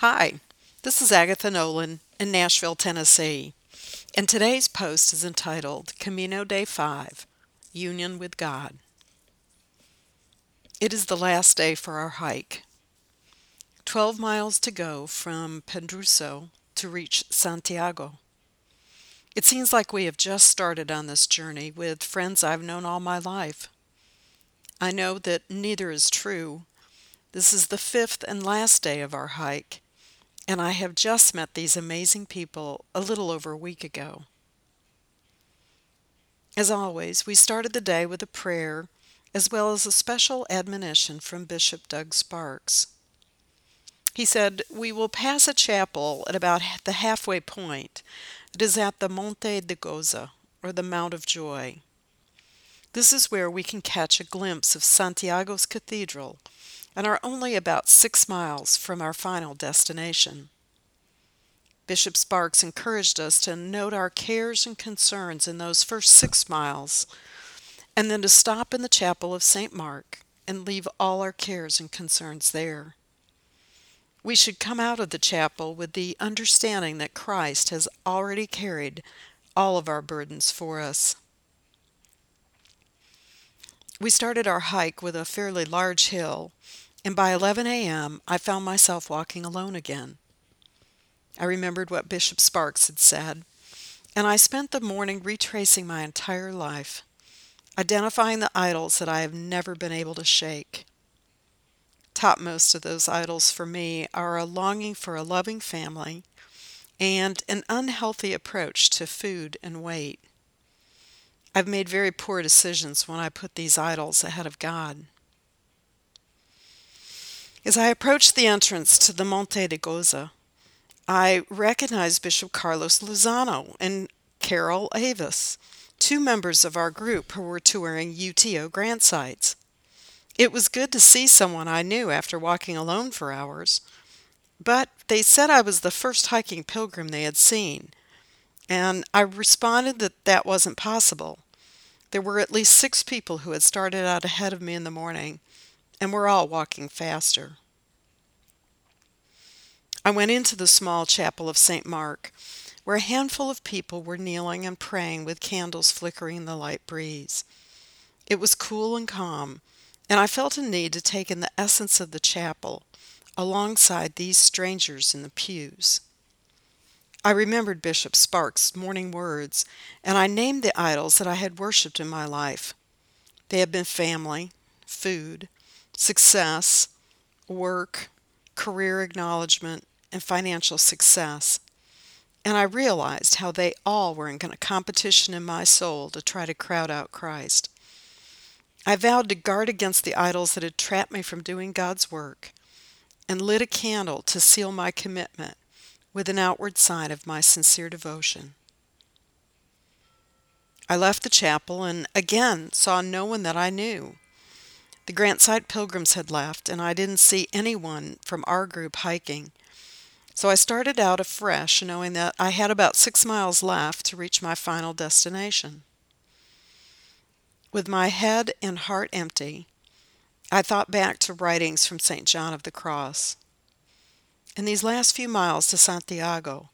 Hi, this is Agatha Nolan in Nashville, Tennessee, and today's post is entitled Camino Day 5 Union with God. It is the last day for our hike. 12 miles to go from Pedrouzo to reach Santiago. It seems like we have just started on this journey with friends I've known all my life. I know that neither is true. This is the fifth and last day of our hike and I have just met these amazing people a little over a week ago. As always, we started the day with a prayer as well as a special admonition from Bishop Doug Sparks. He said, We will pass a chapel at about the halfway point. It is at the Monte de Goza, or the Mount of Joy. This is where we can catch a glimpse of Santiago's cathedral and are only about six miles from our final destination. Bishop Sparks encouraged us to note our cares and concerns in those first six miles, and then to stop in the chapel of St. Mark and leave all our cares and concerns there. We should come out of the chapel with the understanding that Christ has already carried all of our burdens for us. We started our hike with a fairly large hill and by 11 a.m., I found myself walking alone again. I remembered what Bishop Sparks had said, and I spent the morning retracing my entire life, identifying the idols that I have never been able to shake. Topmost of those idols for me are a longing for a loving family and an unhealthy approach to food and weight. I've made very poor decisions when I put these idols ahead of God. As I approached the entrance to the Monte de Goza, I recognized Bishop Carlos Lozano and Carol Avis, two members of our group who were touring UTO grant sites. It was good to see someone I knew after walking alone for hours, but they said I was the first hiking pilgrim they had seen, and I responded that that wasn't possible. There were at least six people who had started out ahead of me in the morning, and we're all walking faster. I went into the small chapel of St. Mark, where a handful of people were kneeling and praying with candles flickering in the light breeze. It was cool and calm, and I felt a need to take in the essence of the chapel alongside these strangers in the pews. I remembered Bishop Sparks' morning words, and I named the idols that I had worshipped in my life. They had been family, food, success, work, career acknowledgement, and financial success. And I realized how they all were in competition in my soul to try to crowd out Christ. I vowed to guard against the idols that had trapped me from doing God's work and lit a candle to seal my commitment with an outward sign of my sincere devotion. I left the chapel and again saw no one that I knew. The Grant Site pilgrims had left, and I didn't see anyone from our group hiking. So I started out afresh, knowing that I had about six miles left to reach my final destination. With my head and heart empty, I thought back to writings from St. John of the Cross. In these last few miles to Santiago,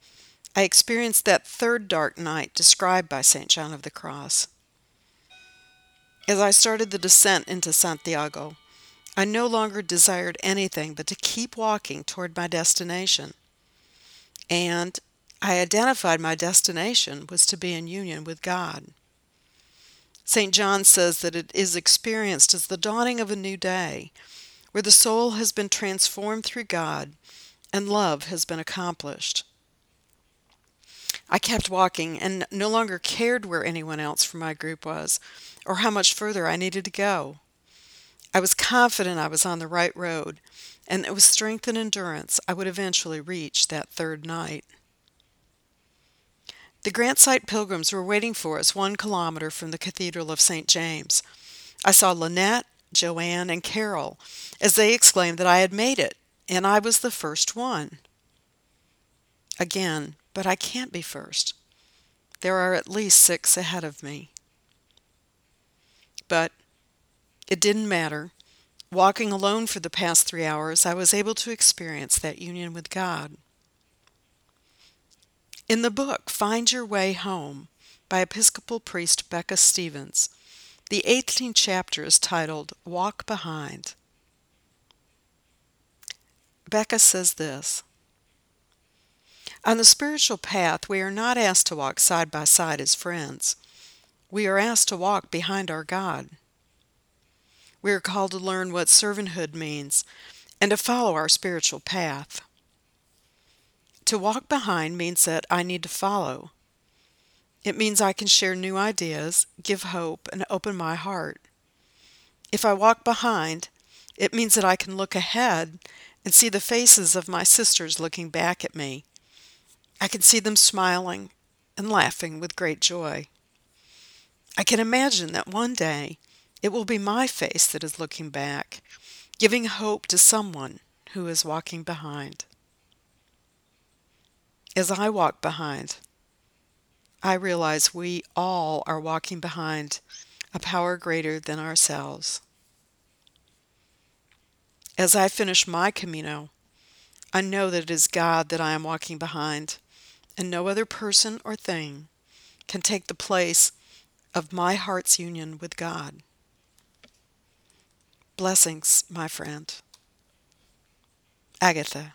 I experienced that third dark night described by St. John of the Cross. As I started the descent into Santiago, I no longer desired anything but to keep walking toward my destination. And I identified my destination was to be in union with God. St. John says that it is experienced as the dawning of a new day, where the soul has been transformed through God and love has been accomplished. I kept walking and no longer cared where anyone else from my group was or how much further I needed to go. I was confident I was on the right road, and it was strength and endurance I would eventually reach that third night. The Grant Site pilgrims were waiting for us one kilometer from the Cathedral of St. James. I saw Lynette, Joanne, and Carol as they exclaimed that I had made it, and I was the first one. Again, but I can't be first. There are at least six ahead of me. But it didn't matter. Walking alone for the past three hours, I was able to experience that union with God. In the book Find Your Way Home by Episcopal priest Becca Stevens, the 18th chapter is titled Walk Behind. Becca says this On the spiritual path, we are not asked to walk side by side as friends. We are asked to walk behind our God. We are called to learn what servanthood means and to follow our spiritual path. To walk behind means that I need to follow. It means I can share new ideas, give hope, and open my heart. If I walk behind, it means that I can look ahead and see the faces of my sisters looking back at me. I can see them smiling and laughing with great joy. I can imagine that one day it will be my face that is looking back, giving hope to someone who is walking behind. As I walk behind, I realize we all are walking behind a power greater than ourselves. As I finish my Camino, I know that it is God that I am walking behind, and no other person or thing can take the place of my heart's union with God. Blessings, my friend. Agatha.